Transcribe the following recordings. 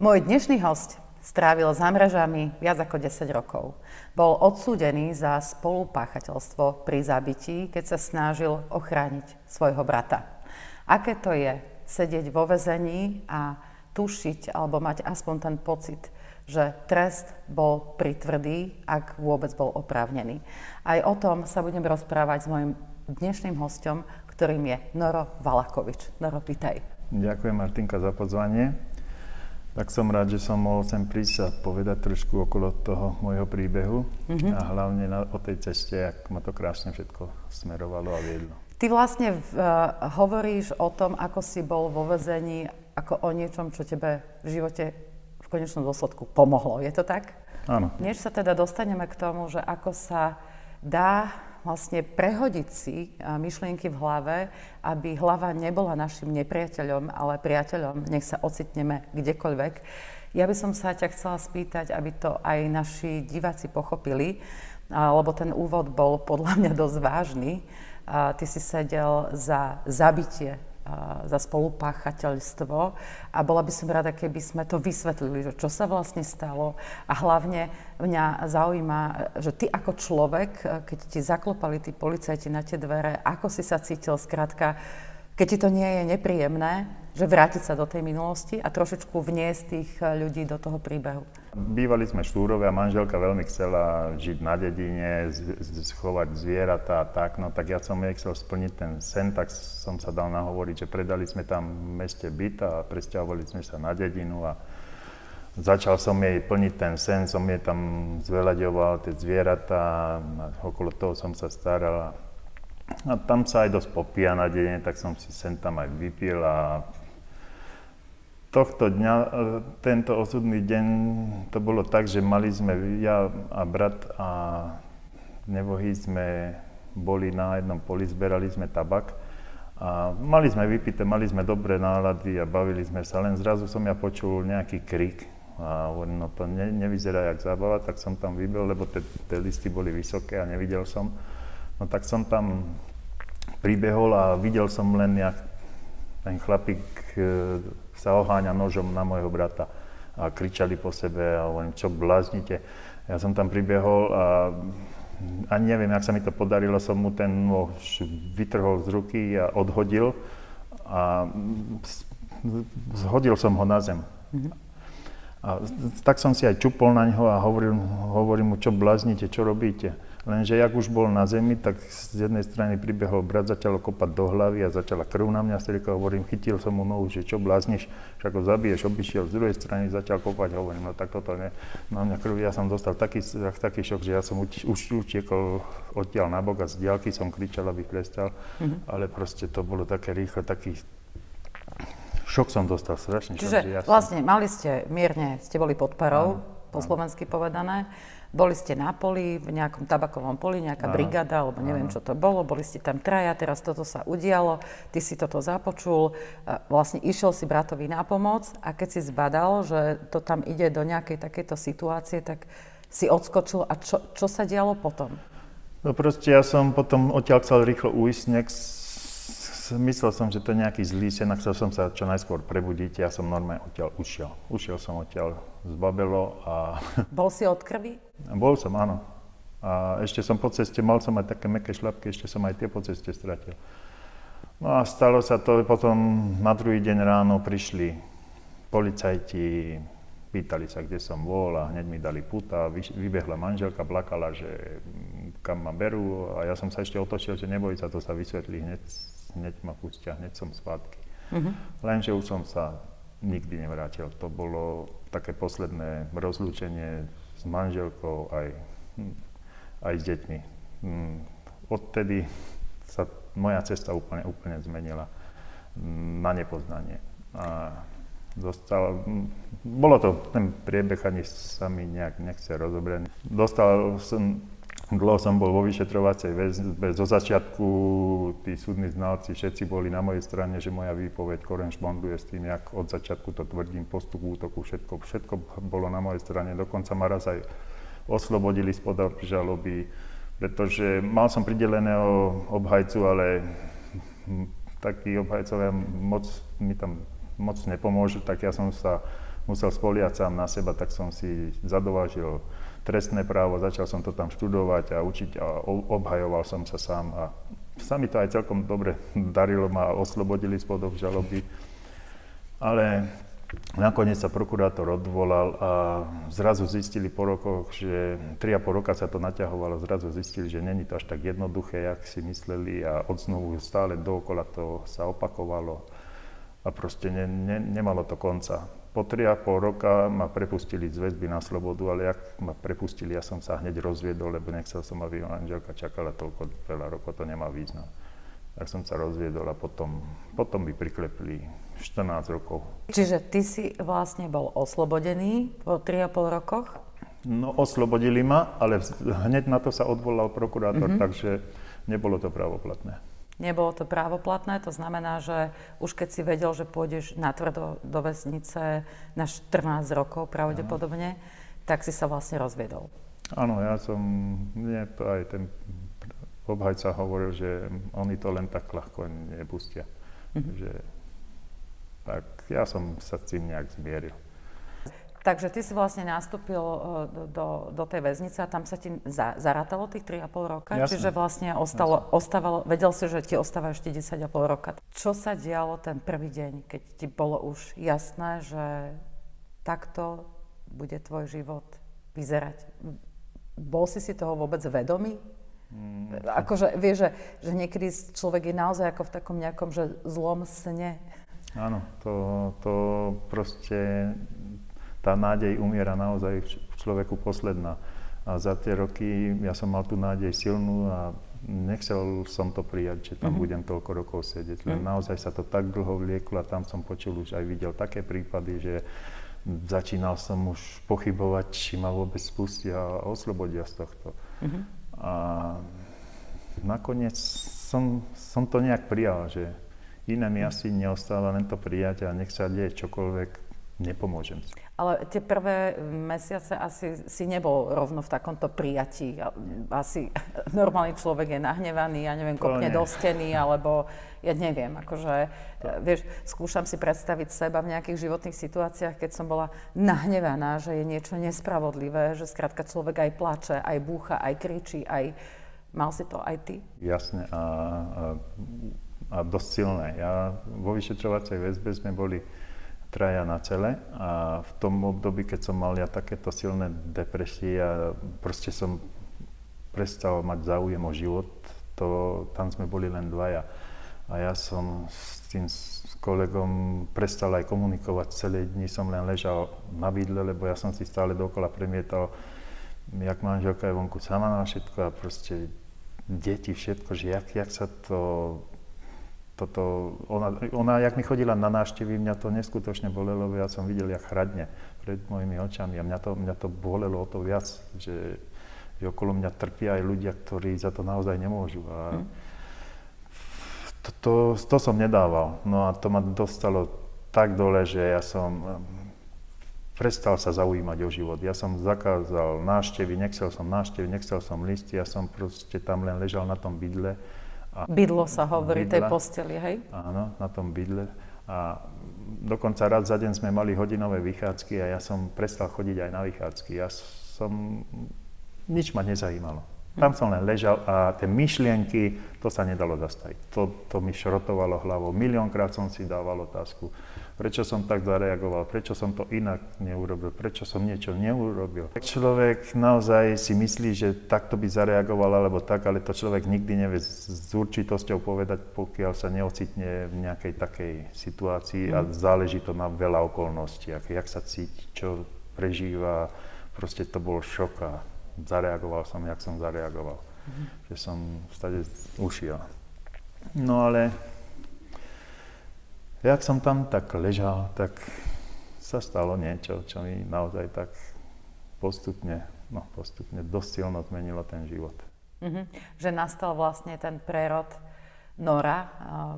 Môj dnešný host strávil za mrežami viac ako 10 rokov. Bol odsúdený za spolupáchateľstvo pri zabití, keď sa snažil ochrániť svojho brata. Aké to je sedieť vo vezení a tušiť alebo mať aspoň ten pocit, že trest bol pritvrdý, ak vôbec bol oprávnený. Aj o tom sa budem rozprávať s mojim dnešným hostom, ktorým je Noro Valakovič. Noro, vítaj. Ďakujem Martinka za pozvanie. Tak som rád, že som mohol sem prísť a povedať trošku okolo toho môjho príbehu mm-hmm. a hlavne na, o tej ceste, ak ma to krásne všetko smerovalo a viedlo. Ty vlastne uh, hovoríš o tom, ako si bol vo vezení, ako o niečom, čo tebe v živote v konečnom dôsledku pomohlo. Je to tak? Áno. Než sa teda dostaneme k tomu, že ako sa dá vlastne prehodiť si myšlienky v hlave, aby hlava nebola našim nepriateľom, ale priateľom, nech sa ocitneme kdekoľvek. Ja by som sa ťa chcela spýtať, aby to aj naši diváci pochopili, lebo ten úvod bol podľa mňa dosť vážny. Ty si sedel za zabitie za spolupáchateľstvo. A bola by som rada, keby sme to vysvetlili, že čo sa vlastne stalo. A hlavne mňa zaujíma, že ty ako človek, keď ti zaklopali tí policajti na tie dvere, ako si sa cítil, skrátka, keď ti to nie je nepríjemné, že vrátiť sa do tej minulosti a trošičku vniesť tých eh, ľudí do toho príbehu. Bývali sme štúrové a manželka veľmi chcela žiť na dedine, schovať zvieratá a tak, no tak ja som jej chcel splniť ten sen, tak som sa dal nahovoriť, že predali sme tam v meste byt a presťahovali sme sa na dedinu a začal som jej plniť ten sen, som jej tam zvelaďoval tie zvieratá, okolo toho som sa staral a tam sa aj dosť popíja na deň, tak som si sem tam aj vypil a tohto dňa, e, tento osudný deň, to bolo tak, že mali sme, ja a brat a nevohy sme boli na jednom poli, zberali sme tabak a mali sme vypité, mali sme dobré nálady a bavili sme sa, len zrazu som ja počul nejaký krik a hovorím, no to ne, nevyzerá jak zábava, tak som tam vybel, lebo tie listy boli vysoké a nevidel som. No tak som tam pribehol a videl som len, jak ten chlapík e, sa oháňa nožom na môjho brata a kričali po sebe a hovorím, čo bláznite. Ja som tam pribehol a ani neviem, jak sa mi to podarilo, som mu ten nôž vytrhol z ruky a odhodil a zhodil som ho na zem. Mm-hmm. A tak som si aj čupol na ňo a hovoril, hovorím mu, čo bláznite, čo robíte. Lenže jak už bol na zemi, tak z jednej strany pribehol brat, začal kopať do hlavy a začala krv na mňa. Sterika hovorím, chytil som mu nohu, že čo blázniš, že ako zabiješ, obišiel z druhej strany, začal kopať, hovorím, no tak toto ne. Na mňa krv, ja som dostal taký, taký šok, že ja som uč, už utiekol odtiaľ na bok a z diálky som kričal, aby prestal, mm-hmm. ale proste to bolo také rýchle, taký šok som dostal strašne. Čiže šok, ja vlastne som... mali ste, mierne ste boli pod parou, po slovensky povedané. Boli ste na poli, v nejakom tabakovom poli, nejaká Aha. brigáda, alebo neviem, Aha. čo to bolo, boli ste tam traja, teraz toto sa udialo, ty si toto započul, vlastne išiel si bratovi na pomoc a keď si zbadal, že to tam ide do nejakej takejto situácie, tak si odskočil a čo, čo sa dialo potom? No proste ja som potom odtiaľ chcel rýchlo ujsť, myslel som, že to je nejaký zlý sen a chcel som sa čo najskôr prebudiť. Ja som normálne odtiaľ ušiel. Ušiel som odtiaľ z Babelo a... Bol si od krvi? Bol som, áno. A ešte som po ceste, mal som aj také meké šlapky, ešte som aj tie po ceste stratil. No a stalo sa to, potom na druhý deň ráno prišli policajti, pýtali sa, kde som bol a hneď mi dali puta, vybehla manželka, plakala, že kam ma berú a ja som sa ešte otočil, že neboj sa, to sa vysvetlí hneď hneď ma pustia, hneď som spátky. Uh-huh. Lenže už som sa nikdy nevrátil. To bolo také posledné rozlúčenie s manželkou aj, hm, aj s deťmi. Hm, odtedy sa moja cesta úplne, úplne zmenila hm, na nepoznanie. A dostal, bolo to, ten priebeh ani sa mi nejak nechce rozobrať. Dostal som Dlho som bol vo vyšetrovacej väzbe. Zo začiatku tí súdni znalci všetci boli na mojej strane, že moja výpoveď korešponduje s tým, jak od začiatku to tvrdím, postup útoku, všetko, všetko bolo na mojej strane. Dokonca ma raz aj oslobodili spod žaloby, pretože mal som prideleného obhajcu, ale takí obhajcovia moc mi tam moc nepomôžu, tak ja som sa musel spoliať sám na seba, tak som si zadovážil trestné právo, začal som to tam študovať a učiť a obhajoval som sa sám a sa mi to aj celkom dobre darilo, ma oslobodili spod obžaloby, ale Nakoniec sa prokurátor odvolal a zrazu zistili po rokoch, že 3,5 roka sa to naťahovalo, zrazu zistili, že není to až tak jednoduché, jak si mysleli a od znovu stále dookola to sa opakovalo a proste ne, ne, nemalo to konca. Po 3,5 roka ma prepustili z väzby na slobodu, ale jak ma prepustili, ja som sa hneď rozviedol, lebo nechcel som, aby manželka čakala toľko veľa rokov, to nemá význam. Tak som sa rozviedol a potom, potom by priklepli 14 rokov. Čiže ty si vlastne bol oslobodený po 3,5 rokoch? No, oslobodili ma, ale hneď na to sa odvolal prokurátor, mm-hmm. takže nebolo to právoplatné. Nebolo to právoplatné, to znamená, že už keď si vedel, že pôjdeš natvrdo do vesnice na 14 rokov pravdepodobne, Aha. tak si sa vlastne rozviedol. Áno, ja som, nie, to aj ten obhajca hovoril, že oni to len tak ľahko nepustia. Mm-hmm. Že tak ja som sa s tým nejak zmieril. Takže ty si vlastne nastúpil e, do, do, do tej väznice a tam sa ti za, zarátalo tých 3,5 roka? Jasne. Čiže vlastne ostalo, Jasne. ostávalo, vedel si, že ti ostáva ešte 10,5 roka. Čo sa dialo ten prvý deň, keď ti bolo už jasné, že takto bude tvoj život vyzerať? Bol si si toho vôbec vedomý? Mm. Akože, vieš, že, že niekedy človek je naozaj ako v takom nejakom že zlom sne. Áno, to, to proste, tá nádej umiera naozaj v človeku posledná. A za tie roky ja som mal tú nádej silnú a nechcel som to prijať, že tam mm-hmm. budem toľko rokov sedieť. Len mm-hmm. naozaj sa to tak dlho vlieklo a tam som počul už aj videl také prípady, že začínal som už pochybovať, či ma vôbec spustia a oslobodia z tohto. Mm-hmm. A nakoniec som, som to nejak prijal, že Iné mi asi neostáva len to prijať a nech sa deje čokoľvek, nepomôžem si. Ale tie prvé mesiace asi si nebol rovno v takomto prijatí. Asi normálny človek je nahnevaný, ja neviem, kopne do steny, alebo ja neviem, akože, vieš, skúšam si predstaviť seba v nejakých životných situáciách, keď som bola nahnevaná, že je niečo nespravodlivé, že skrátka človek aj plače, aj búcha, aj kričí, aj... Mal si to aj ty? Jasne. A, a a dosť silné. Ja vo vyšetrovacej väzbe sme boli traja na cele a v tom období, keď som mal ja takéto silné depresie a proste som prestal mať záujem o život, to, tam sme boli len dvaja. A ja som s tým kolegom prestal aj komunikovať. Celé dni som len ležal na bydle, lebo ja som si stále dokola premietal, jak manželka je vonku sama na všetko a proste deti, všetko, že jak, jak sa to toto, ona, ona, jak mi chodila na návštevy, mňa to neskutočne bolelo, ja som videl, jak hradne pred mojimi očami a mňa to, mňa to bolelo o to viac, že, že okolo mňa trpia aj ľudia, ktorí za to naozaj nemôžu. A hm. to, to, to som nedával. No a to ma dostalo tak dole, že ja som prestal sa zaujímať o život. Ja som zakázal návštevy, nechcel som návštevy, nechcel som listy, ja som proste tam len ležal na tom bydle a bydlo sa hovorí, bydla, tej posteli, hej? Áno, na tom bydle. A dokonca raz za deň sme mali hodinové vychádzky a ja som prestal chodiť aj na vychádzky. Ja som... Nič ma nezajímalo. Tam som len ležal a tie myšlienky, to sa nedalo zastaviť. To, to mi šrotovalo hlavou. Miliónkrát som si dával otázku prečo som tak zareagoval, prečo som to inak neurobil, prečo som niečo neurobil. Človek naozaj si myslí, že takto by zareagoval alebo tak, ale to človek nikdy nevie s určitosťou povedať, pokiaľ sa neocitne v nejakej takej situácii a záleží to na veľa okolností, jak sa cíti, čo prežíva. Proste to bol šok a zareagoval som, jak som zareagoval. Mm. Že som stade ušiel. No ale jak som tam tak ležal, tak sa stalo niečo, čo mi naozaj tak postupne, no postupne dosť silno zmenilo ten život. Mm-hmm. Že nastal vlastne ten prerod Nora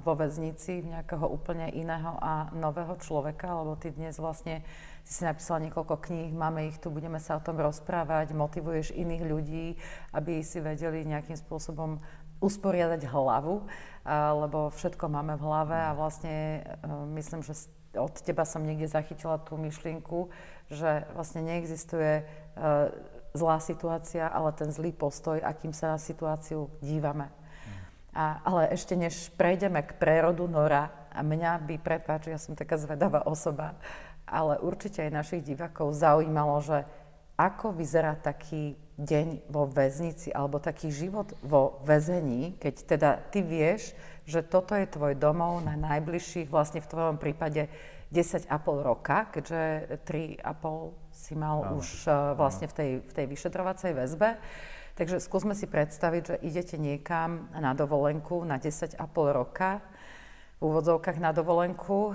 vo väznici nejakého úplne iného a nového človeka, lebo ty dnes vlastne si si napísala niekoľko kníh, máme ich tu, budeme sa o tom rozprávať, motivuješ iných ľudí, aby si vedeli nejakým spôsobom usporiadať hlavu, lebo všetko máme v hlave a vlastne e, myslím, že od teba som niekde zachytila tú myšlienku, že vlastne neexistuje uh, zlá situácia, ale ten zlý postoj, akým sa na situáciu dívame. A, ale ešte než prejdeme k prerodu Nora, a mňa by, prepáč, ja som taká zvedavá osoba, ale určite aj našich divákov zaujímalo, že ako vyzerá taký deň vo väznici alebo taký život vo väzení, keď teda ty vieš, že toto je tvoj domov na najbližších, vlastne v tvojom prípade 10,5 roka, keďže 3,5 si mal no, už uh, vlastne v tej, v tej vyšetrovacej väzbe. Takže skúsme si predstaviť, že idete niekam na dovolenku na 10,5 roka, v úvodzovkách na dovolenku,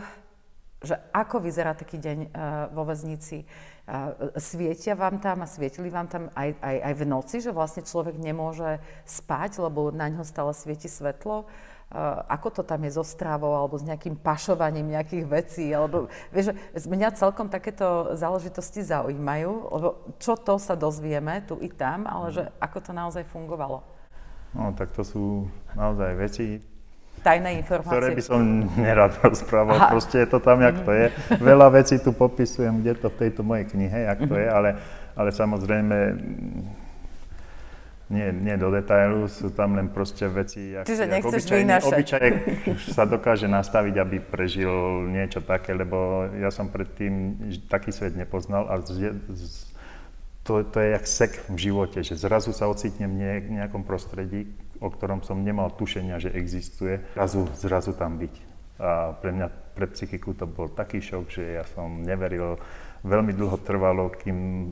že ako vyzerá taký deň uh, vo väznici. Uh, svietia vám tam a svietili vám tam aj, aj, aj v noci, že vlastne človek nemôže spať, lebo na ňo stále svieti svetlo. Uh, ako to tam je so strávou alebo s nejakým pašovaním nejakých vecí, alebo vieš, mňa celkom takéto záležitosti zaujímajú, lebo čo to sa dozvieme tu i tam, ale že ako to naozaj fungovalo. No tak to sú naozaj veci, tajné informácie. Ktoré by som nerad rozprával, Aha. proste je to tam, jak to je. Veľa vecí tu popisujem, kde to v tejto mojej knihe, jak to je, ale, ale samozrejme nie, nie do detailu, sú tam len proste veci, jak, Čiže jak sa dokáže nastaviť, aby prežil niečo také, lebo ja som predtým taký svet nepoznal a z, z, to, to je jak sek v živote, že zrazu sa ocitnem v nejakom prostredí, o ktorom som nemal tušenia, že existuje, zrazu, zrazu tam byť. A pre mňa, pre psychiku to bol taký šok, že ja som neveril, veľmi dlho trvalo, kým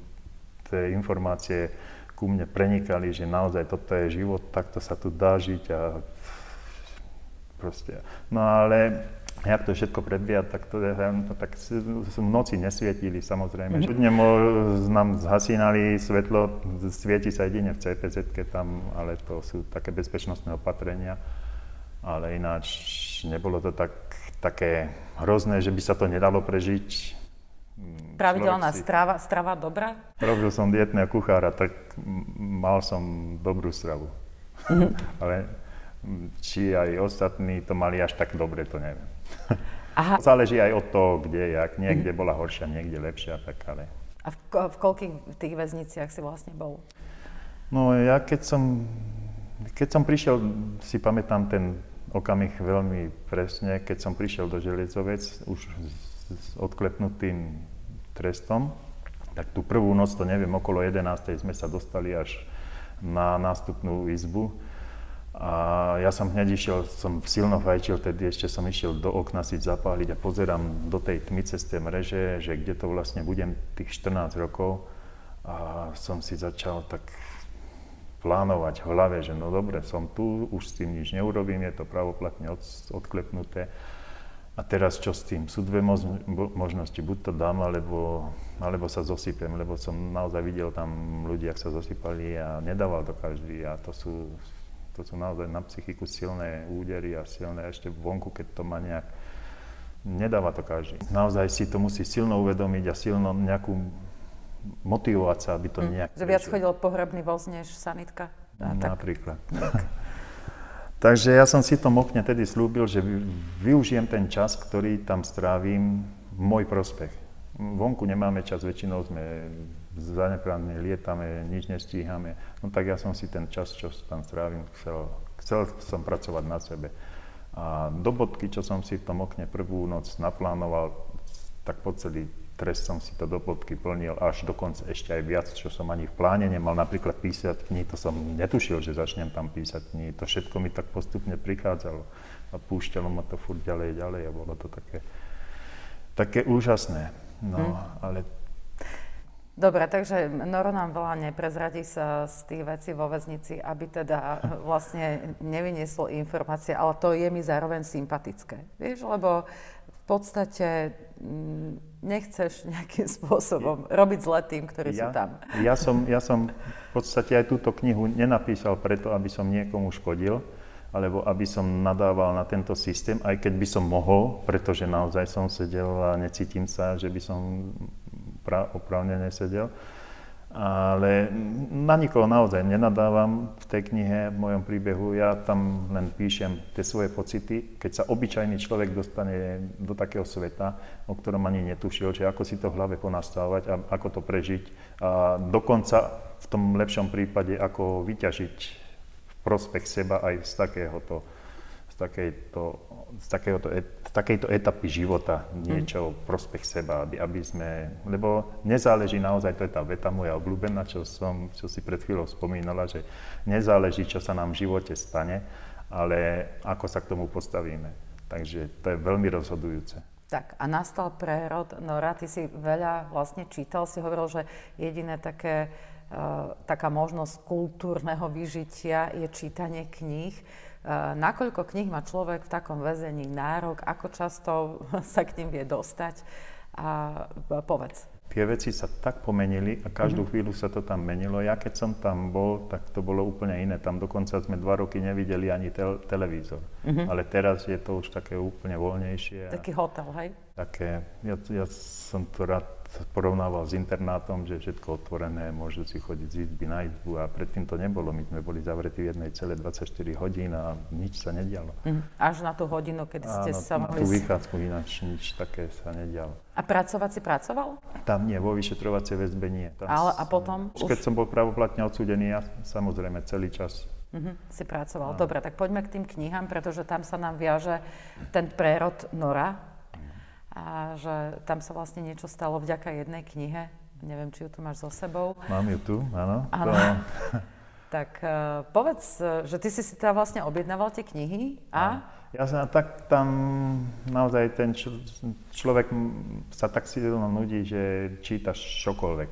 tie informácie ku mne prenikali, že naozaj toto je život, takto sa tu dá žiť a proste. No ale jak to všetko predbiehať, tak to no, tak v noci nesvietili samozrejme. Mm-hmm. Dne nám zhasínali svetlo, svieti sa jedine v cpz tam, ale to sú také bezpečnostné opatrenia. Ale ináč nebolo to tak, také hrozné, že by sa to nedalo prežiť. Mm, Pravidelná si... strava, strava dobrá? Robil som dietného kuchára, tak mal som dobrú stravu. Mm-hmm. ale či aj ostatní to mali až tak dobre, to neviem. Aha. Záleží aj od toho, kde, jak. Niekde mm. bola horšia, niekde lepšia, tak ale... A v, v koľkých tých väzniciach si vlastne bol? No ja keď som, keď som prišiel, si pamätám ten okamih veľmi presne, keď som prišiel do Železovec už s, s odklepnutým trestom, tak tú prvú noc, to neviem, okolo 11. sme sa dostali až na nástupnú izbu a ja som hneď išiel, som silno fajčil, tedy ešte som išiel do okna si zapáliť a pozerám do tej tmy cez tie mreže, že kde to vlastne budem tých 14 rokov. A som si začal tak plánovať v hlave, že no dobre, som tu, už s tým nič neurobím, je to pravoplatne od, odklepnuté. A teraz čo s tým? Sú dve možnosti, buď to dám, alebo, alebo sa zosypem, lebo som naozaj videl tam ľudí, ak sa zosypali a nedával to každý a to sú to sú naozaj na psychiku silné údery a silné ešte vonku, keď to má nejak... Nedáva to každý. Naozaj si to musí silno uvedomiť a silno nejakú motivovať sa, aby to mm. nejak... Že viac chodil pohrebný voz než sanitka? A Napríklad. Tak. Takže ja som si tom okne tedy slúbil, že využijem ten čas, ktorý tam strávim v môj prospech. Vonku nemáme čas, väčšinou sme zaneprázdne, lietame, nič nestíhame. No tak ja som si ten čas, čo tam strávim, chcel, chcel som pracovať na sebe. A do bodky, čo som si v tom okne prvú noc naplánoval, tak po celý trest som si to do bodky plnil, až dokonca ešte aj viac, čo som ani v pláne nemal. Napríklad písať knihy, to som netušil, že začnem tam písať knihy. To všetko mi tak postupne prichádzalo a púšťalo ma to furt ďalej, ďalej a bolo to také, také úžasné. No, hmm. ale Dobre, takže Noro nám veľa neprezradí sa z tých vecí vo väznici, aby teda vlastne nevynieslo informácie, ale to je mi zároveň sympatické. Vieš, lebo v podstate mm, nechceš nejakým spôsobom robiť zle tým, ktorí ja, sú tam. Ja som, ja som v podstate aj túto knihu nenapísal preto, aby som niekomu škodil, alebo aby som nadával na tento systém, aj keď by som mohol, pretože naozaj som sedel a necítim sa, že by som oprávnene sedel. Ale na nikoho naozaj nenadávam v tej knihe, v mojom príbehu. Ja tam len píšem tie svoje pocity. Keď sa obyčajný človek dostane do takého sveta, o ktorom ani netušil, že ako si to v hlave ponastavovať a ako to prežiť. A dokonca v tom lepšom prípade, ako vyťažiť v prospech seba aj z takéhoto, z takejto z, takéhoto, z takejto etapy života niečo v prospech seba, aby, aby sme, lebo nezáleží naozaj, to je tá veta moja obľúbená, čo, som, čo si pred chvíľou spomínala, že nezáleží, čo sa nám v živote stane, ale ako sa k tomu postavíme. Takže to je veľmi rozhodujúce. Tak a nastal prerod. Nora, ty si veľa vlastne čítal, si hovoril, že jediné také, uh, taká možnosť kultúrneho vyžitia je čítanie kníh. Eh, nakoľko knih má človek v takom väzení nárok, ako často sa k ním vie dostať a povedz. Tie veci sa tak pomenili a každú mm-hmm. chvíľu sa to tam menilo. Ja keď som tam bol, tak to bolo úplne iné. Tam dokonca sme dva roky nevideli ani tel- televízor. Mm-hmm. Ale teraz je to už také úplne voľnejšie. Taký hotel, hej? Také, ja, ja som to rád porovnával s internátom, že všetko otvorené, môžu si chodiť z izby na izbu a predtým to nebolo. My sme boli zavretí v jednej celé 24 hodín a nič sa nedialo. Mm. Až na tú hodinu, keď ste Áno, sa mohli... na tú vychádzku ináč nič také sa nedialo. A pracovať si pracoval? Tam nie, vo vyšetrovacej väzbe nie. Tam Ale a potom? Už... Keď som bol pravoplatne odsúdený, ja samozrejme celý čas Uh-huh, si pracoval. No. Dobre, tak poďme k tým knihám, pretože tam sa nám viaže ten prerod Nora, a že tam sa vlastne niečo stalo vďaka jednej knihe. Neviem, či ju tu máš so sebou. Mám ju tu, áno. áno. To... tak uh, povedz, že ty si si teda vlastne objednával tie knihy a... Ja sa tak tam naozaj ten č- človek sa tak si nudí, že čítaš čokoľvek.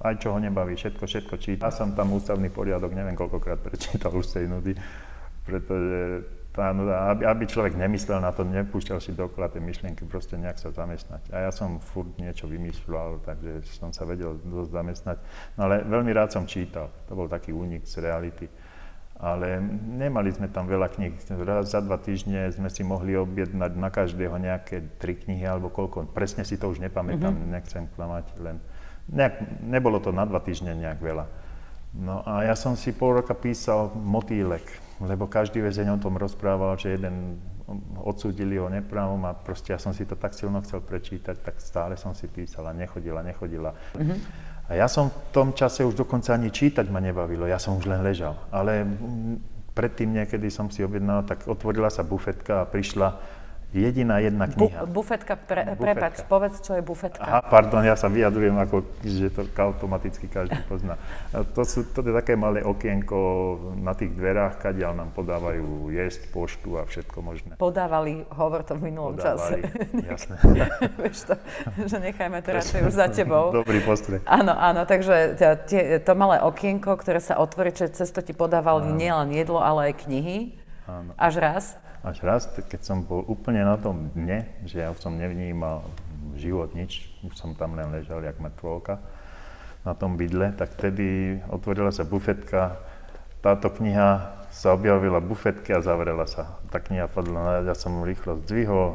Aj čo ho nebaví, všetko, všetko číta. Ja som tam ústavný poriadok, neviem koľkokrát prečítal už tej nudy, pretože nuda, aby, aby človek nemyslel na to, nepúšťal si dokola tie myšlienky, proste nejak sa zamestnať. A ja som furt niečo vymýšľal, takže som sa vedel dosť zamestnať. No ale veľmi rád som čítal, to bol taký únik z reality. Ale nemali sme tam veľa kníh. Raz za dva týždne sme si mohli objednať na každého nejaké tri knihy alebo koľko. Presne si to už nepamätám, mm-hmm. nechcem klamať, len nejak, nebolo to na dva týždne nejak veľa. No a ja som si pol roka písal motýlek, lebo každý väzeň o tom rozprával, že jeden odsúdili ho nepravom a proste ja som si to tak silno chcel prečítať, tak stále som si písal a nechodila, nechodila. Mm-hmm. A ja som v tom čase už dokonca ani čítať ma nebavilo, ja som už len ležal. Ale predtým niekedy som si objednal, tak otvorila sa bufetka a prišla Jediná jedna kniha. Bu- bufetka, pre, bufetka. prepač, povedz, čo je bufetka. Aha, pardon, ja sa vyjadrujem, ako, že to automaticky každý pozná. To sú to je také malé okienko na tých dverách, kadiaľ nám podávajú jesť, poštu a všetko možné. Podávali, hovor to v minulom Podávali, čase. jasné. Vieš to, že nechajme to radšej už za tebou. Dobrý postreh. Áno, áno, takže tie, to malé okienko, ktoré sa otvorí, že cez to ti podávali nielen jedlo, ale aj knihy. Áno. Až raz až raz, keď som bol úplne na tom dne, že ja som nevnímal život, nič, už som tam len ležal jak mŕtvolka na tom bydle, tak vtedy otvorila sa bufetka, táto kniha sa objavila v bufetke a zavrela sa. Tá kniha padla, ja som rýchlo zdvihol,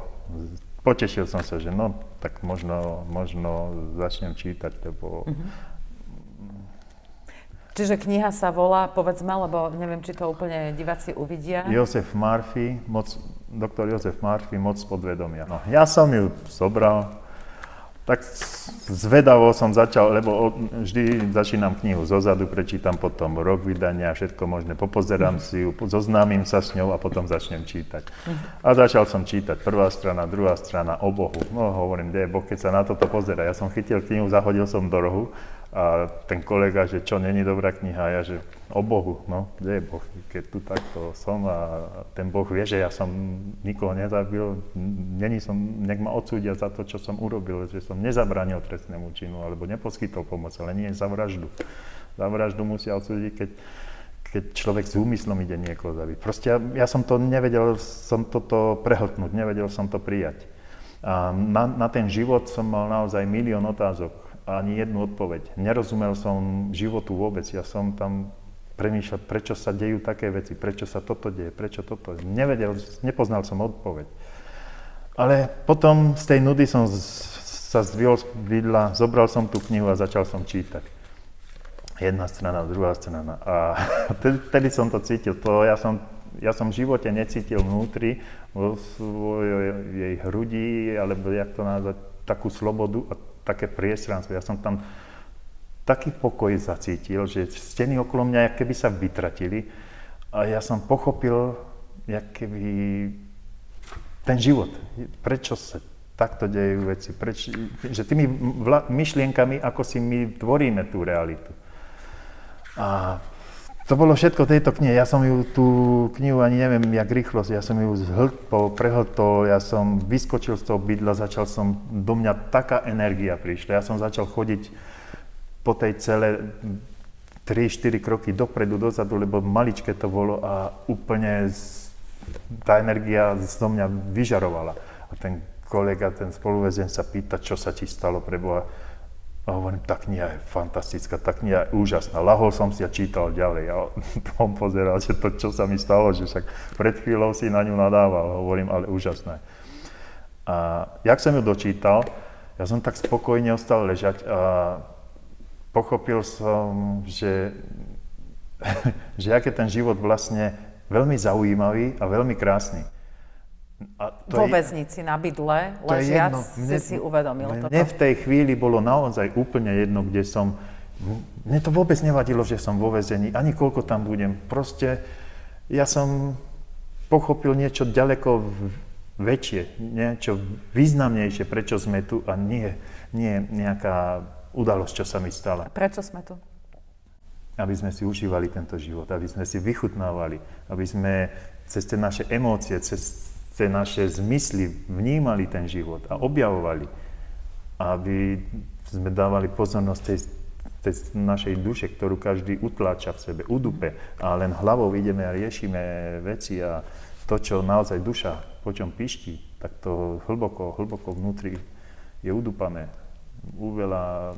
potešil som sa, že no, tak možno, možno začnem čítať, lebo mm-hmm Čiže kniha sa volá, povedzme, lebo neviem, či to úplne diváci uvidia. Jozef Murphy, moc, doktor Jozef Murphy, Moc podvedomia. No, ja som ju zobral, tak zvedavo som začal, lebo vždy začínam knihu zozadu, prečítam potom rok vydania, všetko možné, popozerám si ju, zoznámim sa s ňou a potom začnem čítať. A začal som čítať prvá strana, druhá strana o Bohu. No hovorím, kde je Boh, keď sa na toto pozera. Ja som chytil knihu, zahodil som do rohu a ten kolega, že čo, není dobrá kniha, a ja, že o Bohu, no, kde je Boh, keď tu takto som a ten Boh vie, že ja som nikoho nezabil, není som, nech ma odsúdia za to, čo som urobil, že som nezabránil trestnému činu, alebo neposkytol pomoc, ale nie za vraždu. Za vraždu musia odsúdiť, keď, keď človek s úmyslom ide niekoho zabiť. Proste ja, ja som to nevedel, som toto prehltnúť, nevedel som to prijať. A na, na ten život som mal naozaj milión otázok ani jednu odpoveď. Nerozumel som životu vôbec. Ja som tam premýšľal, prečo sa dejú také veci, prečo sa toto deje, prečo toto. Nevedel, nepoznal som odpoveď. Ale potom z tej nudy som z, sa zdvihol z bydla, zobral som tú knihu a začal som čítať. jedna strana, druhá strana. A vtedy som to cítil. To ja som, ja som v živote necítil vnútri vo svojej hrudi, alebo jak to nazvať, takú slobodu a také priestranstvo. Ja som tam taký pokoj zacítil, že steny okolo mňa keby sa vytratili a ja som pochopil, keby ten život, prečo sa takto dejú veci, preč, že tými vla, myšlienkami, ako si my tvoríme tú realitu. A to bolo všetko tejto knihe. Ja som ju, tú knihu ani neviem, jak rýchlosť, ja som ju zhltol, prehltol, ja som vyskočil z toho bydla, začal som, do mňa taká energia prišla. Ja som začal chodiť po tej cele 3-4 kroky dopredu, dozadu, lebo maličké to bolo a úplne tá energia zo mňa vyžarovala. A ten kolega, ten spoluväzen sa pýta, čo sa ti stalo pre Boha. A hovorím, tá kniha je fantastická, tá kniha je úžasná. Lahol som si a čítal ďalej. A on pozeral, že to, čo sa mi stalo, že však pred chvíľou si na ňu nadával. Hovorím, ale úžasné. A jak som ju dočítal, ja som tak spokojne ostal ležať a pochopil som, že, že aký ten život vlastne veľmi zaujímavý a veľmi krásny. A to Vo väznici na bydle ležiac mne, si si uvedomil mne, toto. Mne v tej chvíli bolo naozaj úplne jedno, kde som. Mne to vôbec nevadilo, že som vo väzení, ani koľko tam budem. Proste ja som pochopil niečo ďaleko väčšie, niečo významnejšie, prečo sme tu a nie, nie nejaká udalosť, čo sa mi stala. Prečo sme tu? Aby sme si užívali tento život, aby sme si vychutnávali, aby sme cez tie naše emócie, cez tie naše zmysly vnímali ten život a objavovali. Aby sme dávali pozornosť tej, tej našej duše, ktorú každý utláča v sebe, udupe a len hlavou ideme a riešime veci a to, čo naozaj duša po čom pišti, tak to hlboko, hlboko vnútri je udupané u veľa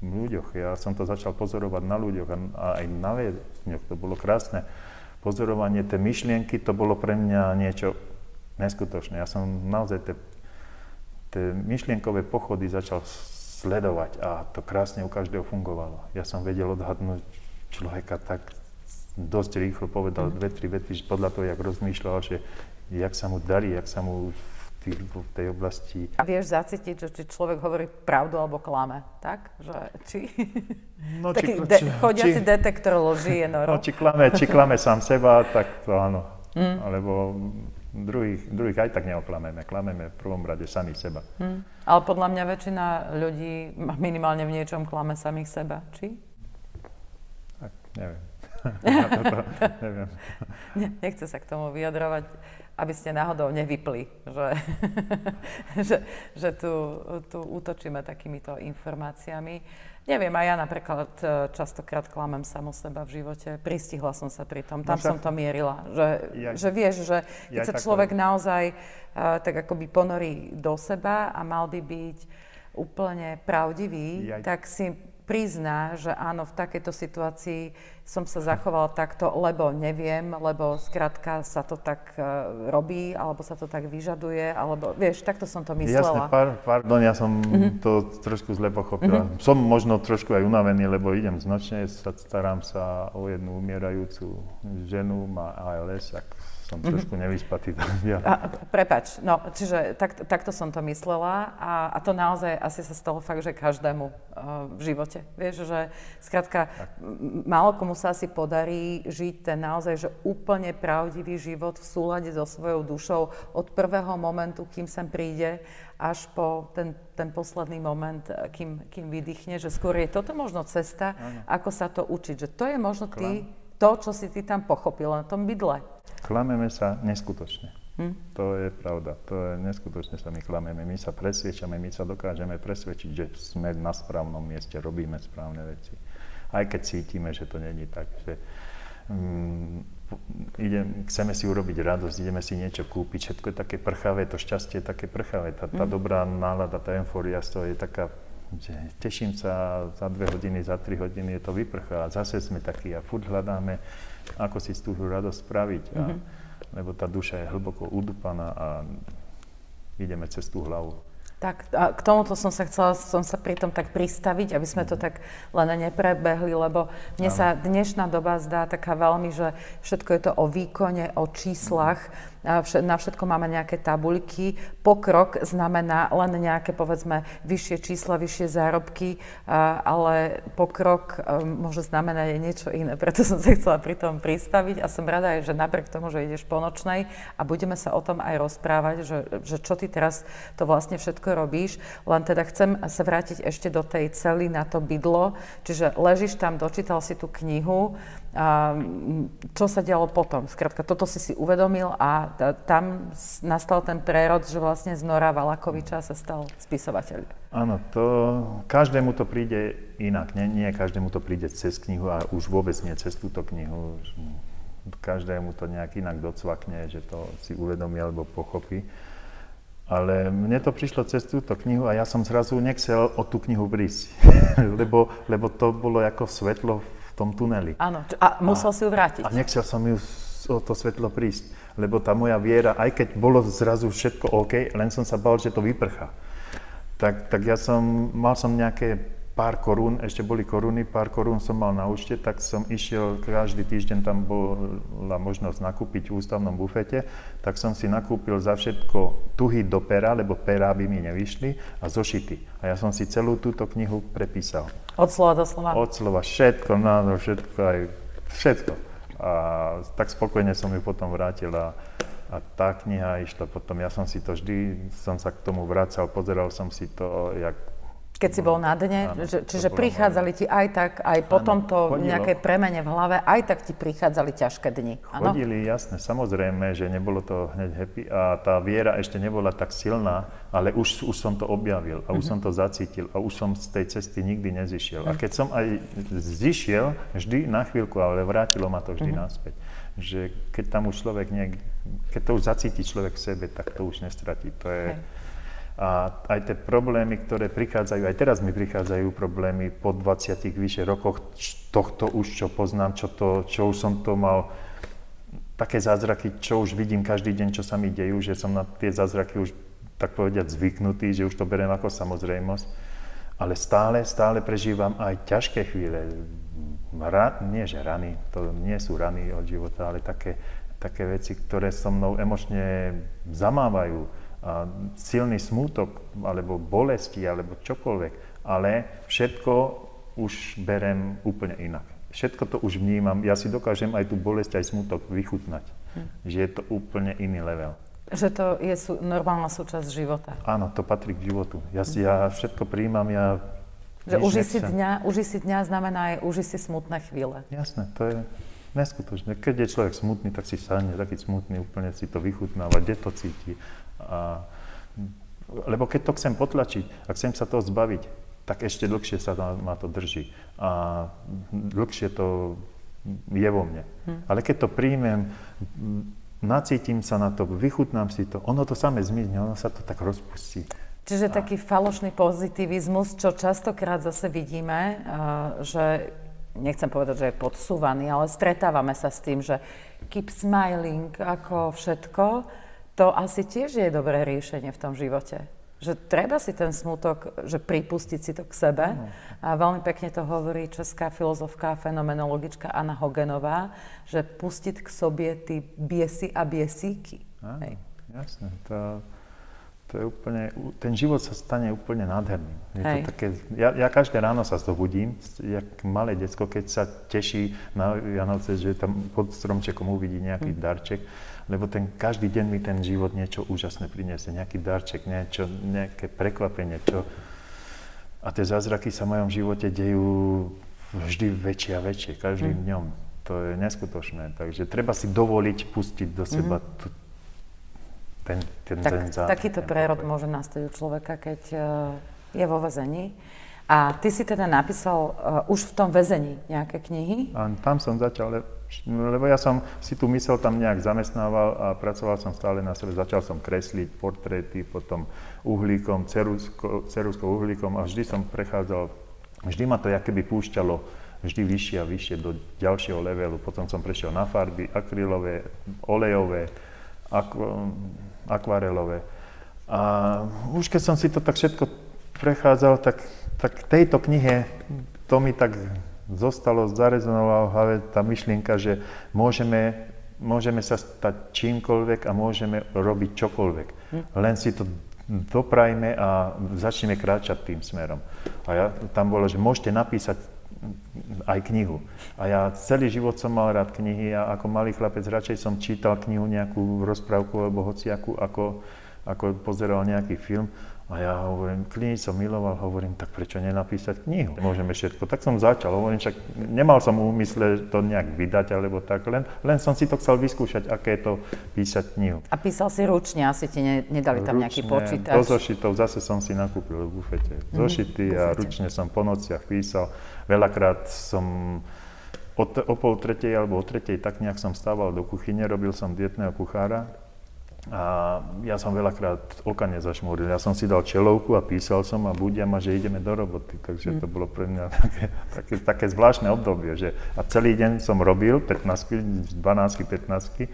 ľuďoch. Ja som to začal pozorovať na ľuďoch a, a aj na väzňoch. To bolo krásne pozorovanie, tie myšlienky, to bolo pre mňa niečo neskutočné. Ja som naozaj tie, tie myšlienkové pochody začal sledovať a to krásne u každého fungovalo. Ja som vedel odhadnúť človeka tak dosť rýchlo, povedal mm. dve, tri vety, podľa toho, jak rozmýšľal, že jak sa mu darí, jak sa mu v tej oblasti. A vieš zacítiť, že či človek hovorí pravdu alebo klame, tak? Že, či... No, Taký či, de- chodiaci či, detektor loží je noro. No, či klame, či klame sám seba, tak to áno. Mm. Alebo druhých, druhých aj tak neoklameme. Klameme v prvom rade sami seba. Mm. Ale podľa mňa väčšina ľudí minimálne v niečom klame samých seba. Či? Tak, neviem. Toto, neviem. Nechce sa k tomu vyjadrovať aby ste náhodou nevypli, že, že, že tu, tu útočíme takýmito informáciami. Neviem, aj ja napríklad e, častokrát klamem samu seba v živote. Pristihla som sa pri tom, tam no, som to mierila. Že, ja, že vieš, že keď ja sa človek naozaj uh, tak akoby ponorí do seba a mal by byť úplne pravdivý, ja, tak si prizná, že áno, v takejto situácii som sa zachoval takto, lebo neviem, lebo skrátka sa to tak uh, robí, alebo sa to tak vyžaduje, alebo vieš, takto som to myslela. Jasne, par, pardon, ja som mm-hmm. to trošku zle pochopila. Mm-hmm. Som možno trošku aj unavený, lebo idem značne, starám sa o jednu umierajúcu ženu, má ALS, tak som trošku nevyspatý. Ja. A, prepač, no, čiže tak, takto som to myslela a, a to naozaj asi sa stalo fakt, že každému uh, v živote. Vieš, že skrátka, málo komu sa asi podarí žiť ten naozaj, že úplne pravdivý život v súlade so svojou dušou od prvého momentu, kým sem príde, až po ten, ten posledný moment, e, kým, kým vydýchne, že skôr je toto možno cesta, ano. ako sa to učiť. Že to je možno ty, to, čo si ty tam pochopil na tom bydle. Klameme sa neskutočne. Hm? To je pravda. To je neskutočne sa my klameme. My sa presviečame, my sa dokážeme presvedčiť, že sme na správnom mieste, robíme správne veci. Aj keď cítime, že to není tak, že um, idem, chceme si urobiť radosť, ideme si niečo kúpiť, všetko je také prchavé, to šťastie je také prchavé, tá, tá hm. dobrá nálada, tá eufória z toho je taká že teším sa za dve hodiny, za tri hodiny je to vyprchá a zase sme takí a furt hľadáme ako si z tú radosť spraviť. A, mm-hmm. Lebo tá duša je hlboko udupaná a ideme cez tú hlavu. Tak a k tomuto som sa chcela som sa pri tom tak pristaviť, aby sme to tak len neprebehli, lebo mne sa dnešná doba zdá taká veľmi, že všetko je to o výkone, o číslach, na všetko máme nejaké tabuľky. Pokrok znamená len nejaké, povedzme, vyššie čísla, vyššie zárobky, ale pokrok môže znamenať aj niečo iné. Preto som sa chcela pri tom pristaviť a som rada aj, že napriek tomu, že ideš po nočnej a budeme sa o tom aj rozprávať, že, že čo ty teraz to vlastne všetko robíš. Len teda chcem sa vrátiť ešte do tej cely na to bydlo. Čiže ležíš tam, dočítal si tú knihu, a čo sa dialo potom? Skrátka, toto si si uvedomil a tam nastal ten prerod, že vlastne z Nora Valakoviča sa stal spisovateľ. Áno, to, každému to príde inak. Nie, nie každému to príde cez knihu a už vôbec nie cez túto knihu. Každému to nejak inak docvakne, že to si uvedomí alebo pochopí. Ale mne to prišlo cez túto knihu a ja som zrazu nechcel o tú knihu prísť, lebo, lebo to bolo ako svetlo tom tuneli. Áno, a musel a, si ju vrátiť. A nechcel som ju o to svetlo prísť, lebo tá moja viera, aj keď bolo zrazu všetko OK, len som sa bal, že to vyprchá. Tak, tak ja som, mal som nejaké pár korún, ešte boli koruny, pár korún som mal na účte, tak som išiel každý týždeň, tam bola možnosť nakúpiť v ústavnom bufete, tak som si nakúpil za všetko tuhy do pera, lebo pera by mi nevyšli, a zošity. A ja som si celú túto knihu prepísal. Od slova do slova? Od slova, všetko, no, všetko, aj všetko. A tak spokojne som ju potom vrátil a, a tá kniha išla potom, ja som si to vždy, som sa k tomu vracal, pozeral som si to, jak keď si bol na dne, áno, že, čiže prichádzali ti aj tak, aj po tomto nejakej premene v hlave, aj tak ti prichádzali ťažké dni. Áno? Chodili, jasne, samozrejme, že nebolo to hneď happy a tá viera ešte nebola tak silná, ale už, už som to objavil a už uh-huh. som to zacítil a už som z tej cesty nikdy nezišiel. Uh-huh. A keď som aj zišiel, vždy na chvíľku, ale vrátilo ma to vždy uh-huh. naspäť. Že keď tam už človek niek- keď to už zacíti človek v sebe, tak to už nestratí. To je... Okay a aj tie problémy, ktoré prichádzajú, aj teraz mi prichádzajú problémy po 20 vyše rokoch tohto už, čo poznám, čo, to, čo už som to mal, také zázraky, čo už vidím každý deň, čo sa mi dejú, že som na tie zázraky už tak povedať zvyknutý, že už to beriem ako samozrejmosť. Ale stále, stále prežívam aj ťažké chvíle. Ra, nie, že rany, to nie sú rany od života, ale také, také veci, ktoré so mnou emočne zamávajú silný smútok, alebo bolesti, alebo čokoľvek, ale všetko už berem úplne inak. Všetko to už vnímam, ja si dokážem aj tú bolesť, aj smutok vychutnať. Hm. Že je to úplne iný level. Že to je sú, normálna súčasť života. Áno, to patrí k životu. Ja, si, ja všetko príjmam, ja... Že uži si, dňa, uži si dňa znamená aj uži si smutné chvíle. Jasné, to je neskutočné. Keď je človek smutný, tak si sadne taký smutný, úplne si to vychutnáva, kde to cíti. A, lebo keď to chcem potlačiť a chcem sa toho zbaviť, tak ešte dlhšie sa ma to drží. A dlhšie to je vo mne. Hm. Ale keď to príjmem, nacítim sa na to, vychutnám si to, ono to samé zmizne, ono sa to tak rozpustí. Čiže a... taký falošný pozitivizmus, čo častokrát zase vidíme, že nechcem povedať, že je podsúvaný, ale stretávame sa s tým, že keep smiling ako všetko, to asi tiež je dobré riešenie v tom živote. Že treba si ten smutok, že pripustiť si to k sebe. No. A veľmi pekne to hovorí česká filozofka, fenomenologička Anna Hogenová, že pustiť k sobie ty biesy a biesíky. Áno, jasné. To, to je úplne, ten život sa stane úplne nádherným. Je to také, ja, ja každé ráno sa zobudím, jak malé decko, keď sa teší na Vianoce, že tam pod stromčekom uvidí nejaký mm. darček lebo ten, každý deň mi ten život niečo úžasné priniesie, nejaký darček, niečo, nejaké prekvapenie, čo... A tie zázraky sa v mojom živote dejú vždy väčšie a väčšie, každým mm. dňom. To je neskutočné, takže treba si dovoliť pustiť do seba mm. t- ten, ten, tak, ten zázrak. Takýto prerod môže nastať u človeka, keď uh, je vo väzení. A ty si teda napísal uh, už v tom väzení nejaké knihy? A tam som začal, lebo ja som si tú mysel tam nejak zamestnával a pracoval som stále na sebe. Začal som kresliť portréty, potom uhlíkom, ceruskou uhlíkom a vždy som prechádzal, vždy ma to keby púšťalo vždy vyššie a vyššie do ďalšieho levelu. Potom som prešiel na farby, akrylové, olejové, akvarelové. A už keď som si to tak všetko prechádzal, tak, tak tejto knihe to mi tak zostalo, zarezonovalo v hlave tá myšlienka, že môžeme, môžeme sa stať čímkoľvek a môžeme robiť čokoľvek. Hm. Len si to doprajme a začneme kráčať tým smerom. A ja, tam bolo, že môžete napísať aj knihu. A ja celý život som mal rád knihy a ako malý chlapec radšej som čítal knihu, nejakú rozprávku alebo hociakú, ako, ako pozeral nejaký film. A ja hovorím, knihy som miloval, hovorím, tak prečo nenapísať knihu? Môžeme všetko. Tak som začal, hovorím, však nemal som úmysle to nejak vydať, alebo tak, len, len som si to chcel vyskúšať, aké je to písať knihu. A písal si ručne, asi ti ne, nedali tam nejaký počítač? Do zošitov zase som si nakúpil v bufete mhm, zošity mm, a ručne som po nociach písal. Veľakrát som o, o pol tretej alebo o tretej tak nejak som stával do kuchyne, robil som dietného kuchára a ja som veľakrát oka nezašmúril. Ja som si dal čelovku a písal som a budia ma, že ideme do roboty. Takže to mm. bolo pre mňa také, také, také zvláštne obdobie. Že, a celý deň som robil 15, 12, 15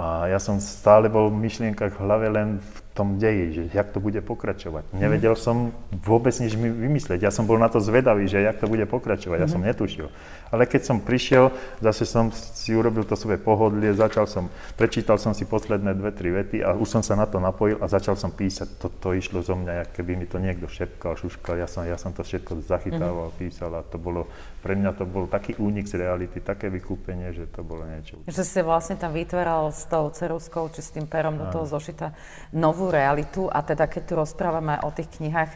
a ja som stále bol v myšlienkach v hlave len v tom deji, že jak to bude pokračovať. Mhm. Nevedel som vôbec nič vymyslieť. Ja som bol na to zvedavý, že jak to bude pokračovať. Ja som mhm. netušil. Ale keď som prišiel, zase som si urobil to svoje pohodlie, začal som, prečítal som si posledné dve, tri vety a už som sa na to napojil a začal som písať. To, to išlo zo mňa, keby mi to niekto šepkal, šuškal. Ja som, ja som to všetko zachytával, mm-hmm. písal a to bolo pre mňa to bol taký únik z reality, také vykúpenie, že to bolo niečo. Že si vlastne tam vytváral s tou ceruskou či s tým perom do toho zošita novú realitu a teda keď tu rozprávame o tých knihách,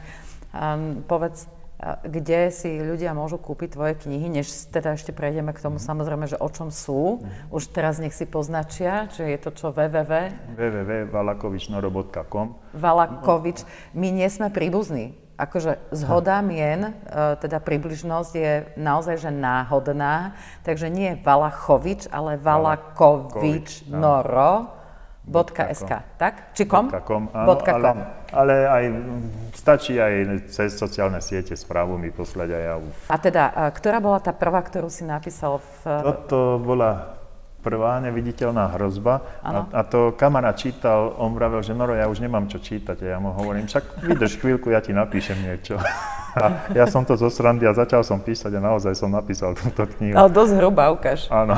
um, povedz, kde si ľudia môžu kúpiť tvoje knihy, než teda ešte prejdeme k tomu mm. samozrejme, že o čom sú. Mm. Už teraz nech si poznačia, či je to čo www. www.valakovičnoro.com Valakovič. My nie sme príbuzní akože zhoda mien, e, teda približnosť je naozaj že náhodná, takže nie Valachovič, ale Valakovič Noro. .sk, tak? Či kom? .com, áno, .com. Ale, ale aj stačí aj cez sociálne siete správu mi poslať aj ja. A teda, e, ktorá bola tá prvá, ktorú si napísal v... Toto bola prvá neviditeľná hrozba. A, a to kamarát čítal, on vravel, že Noro, ja už nemám čo čítať. A ja mu hovorím, však vydrž chvíľku, ja ti napíšem niečo. A ja som to zo srandy a začal som písať a naozaj som napísal túto knihu. Ale dosť hrubá, ukáž. Áno.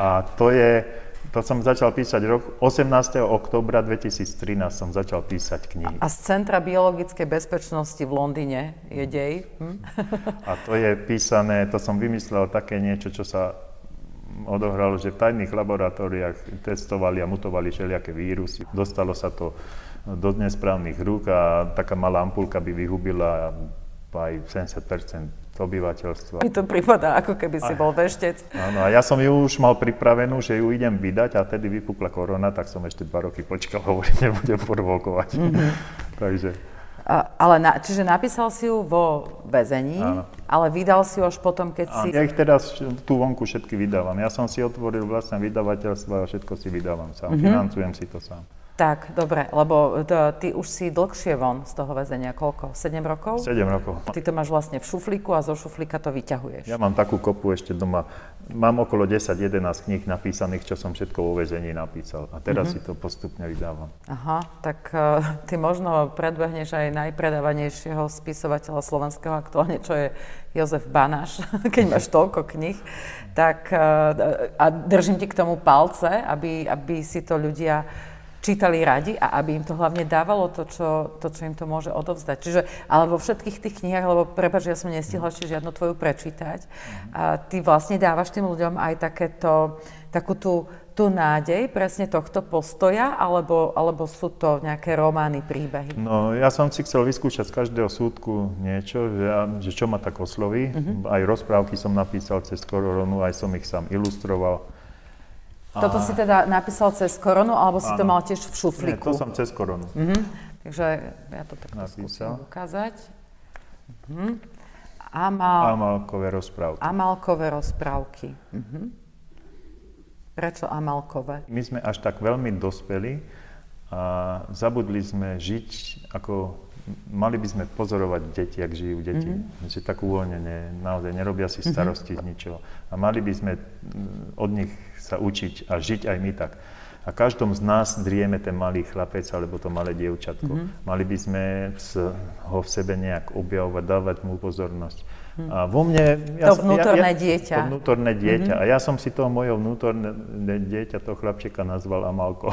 A to je, to som začal písať rok 18. oktobra 2013 som začal písať knihy. A z Centra biologickej bezpečnosti v Londýne je dej. Hm? A to je písané, to som vymyslel také niečo, čo sa odohralo, že v tajných laboratóriách testovali a mutovali všelijaké vírusy. Dostalo sa to do nesprávnych rúk a taká malá ampulka by vyhubila aj 70% obyvateľstva. Mi to prípada, ako keby si bol veštec. Áno, a ja som ju už mal pripravenú, že ju idem vydať a tedy vypukla korona, tak som ešte dva roky počkal, hovorím, nebudem provokovať. Mm-hmm. Takže ale na, čiže napísal si ju vo väzení, Áno. ale vydal si ju až potom, keď si... Ja ich teraz tú vonku všetky vydávam. Ja som si otvoril vlastné vydavateľstvo a všetko si vydávam sám. Mm-hmm. Financujem si to sám. Tak, dobre, lebo to, ty už si dlhšie von z toho väzenia. Koľko? 7 rokov? 7 rokov. Ty to máš vlastne v šuflíku a zo šuflíka to vyťahuješ. Ja mám takú kopu ešte doma. Mám okolo 10-11 kníh napísaných, čo som všetko vo väzení napísal. A teraz mm-hmm. si to postupne vydávam. Aha, tak uh, ty možno predbehneš aj najpredávanejšieho spisovateľa slovenského aktuálne, čo je Jozef Banáš, keď máš toľko kníh. Tak uh, a držím ti k tomu palce, aby, aby si to ľudia čítali radi a aby im to hlavne dávalo to, čo, to, čo im to môže odovzdať. Čiže, ale vo všetkých tých knihách, lebo prepáč, ja som nestihla ešte žiadnu tvoju prečítať, a ty vlastne dávaš tým ľuďom aj takéto, takú tú, tú nádej presne tohto postoja, alebo, alebo sú to nejaké romány, príbehy? No, ja som si chcel vyskúšať z každého súdku niečo, že, že čo ma tak osloví. Uh-huh. Aj rozprávky som napísal cez koronu, aj som ich sám ilustroval. Toto si teda napísal cez koronu, alebo si to mal tiež v šuflíku? Nie, to som cez koronu. Uh-huh. Takže ja to takto skúsim ukázať. Uh-huh. Amal... Amalkové rozprávky. Amalkové rozprávky. Uh-huh. Prečo Amalkové? My sme až tak veľmi dospeli a zabudli sme žiť ako mali by sme pozorovať deti, ak žijú deti. Mm-hmm. Že tak uvoľnenie, naozaj nerobia si mhm. starosti mm-hmm. z ničoho. A mali by sme mm, od nich sa učiť a žiť aj my tak. a každom z nás drieme ten malý chlapec alebo to malé dievčatko. Mm-hmm. Mali by sme ho v sebe nejak objavovať, dávať mu pozornosť. Mm. A vo mne... Ja, to vnútorné ja, ja, dieťa. To vnútorné dieťa. Mm-hmm. A ja som si toho mojho vnútorné dieťa, toho chlapčeka nazval Amalko.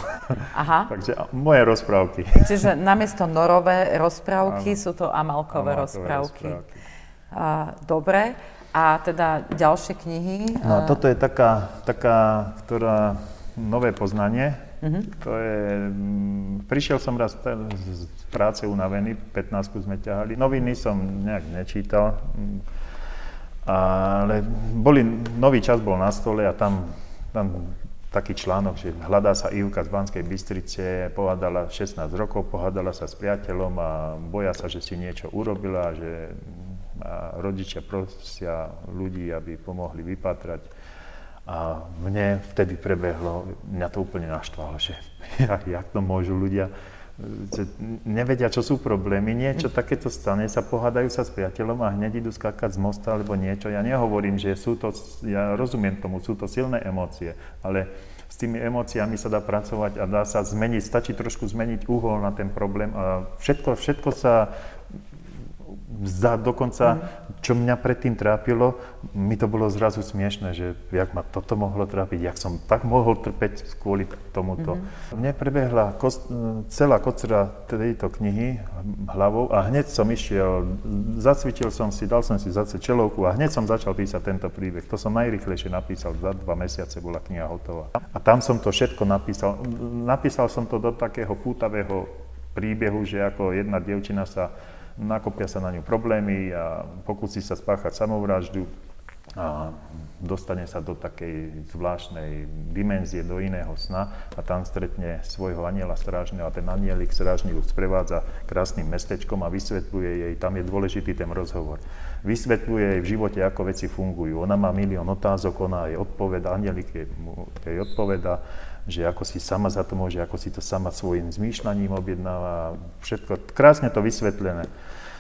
Aha. Takže moje rozprávky. Čiže namiesto norové rozprávky sú to Amalkové, Amalkové rozprávky. rozprávky. A, dobre. A teda ďalšie knihy? No toto je taká, taká ktorá nové poznanie. Mm-hmm. To je, mm, prišiel som raz z práce unavený, 15 sme ťahali. Noviny som nejak nečítal, mm, ale boli, nový čas bol na stole a tam, tam taký článok, že hľadá sa Ivka z Banskej Bystrice, pohádala 16 rokov, pohádala sa s priateľom a boja sa, že si niečo urobila, že a rodičia prosia ľudí, aby pomohli vypatrať. A mne vtedy prebehlo, mňa to úplne naštvalo, že jak, jak to môžu ľudia, že nevedia, čo sú problémy, niečo takéto stane, sa pohádajú sa s priateľom a hneď idú skákať z mosta alebo niečo. Ja nehovorím, že sú to, ja rozumiem tomu, sú to silné emócie, ale s tými emóciami sa dá pracovať a dá sa zmeniť, stačí trošku zmeniť uhol na ten problém a všetko, všetko sa za, dokonca, mm. čo mňa predtým trápilo, mi to bolo zrazu smiešne, že jak ma toto mohlo trápiť, jak som tak mohol trpeť kvôli tomuto. Mm-hmm. Mne prebehla kost, celá kocera tejto knihy hlavou a hneď som išiel, zacvičil som si, dal som si zase čelovku a hneď som začal písať tento príbeh. To som najrychlejšie napísal, za dva mesiace bola kniha hotová. A tam som to všetko napísal. Napísal som to do takého pútavého príbehu, že ako jedna dievčina sa nakopia sa na ňu problémy a pokúsi sa spáchať samovraždu a dostane sa do takej zvláštnej dimenzie, do iného sna a tam stretne svojho aniela strážneho a ten anielik strážny ju sprevádza krásnym mestečkom a vysvetľuje jej, tam je dôležitý ten rozhovor, vysvetľuje jej v živote, ako veci fungujú. Ona má milión otázok, ona jej odpoveda, anielik jej, jej odpoveda, že ako si sama za to môže, ako si to sama svojim zmýšľaním objednáva, všetko krásne to vysvetlené.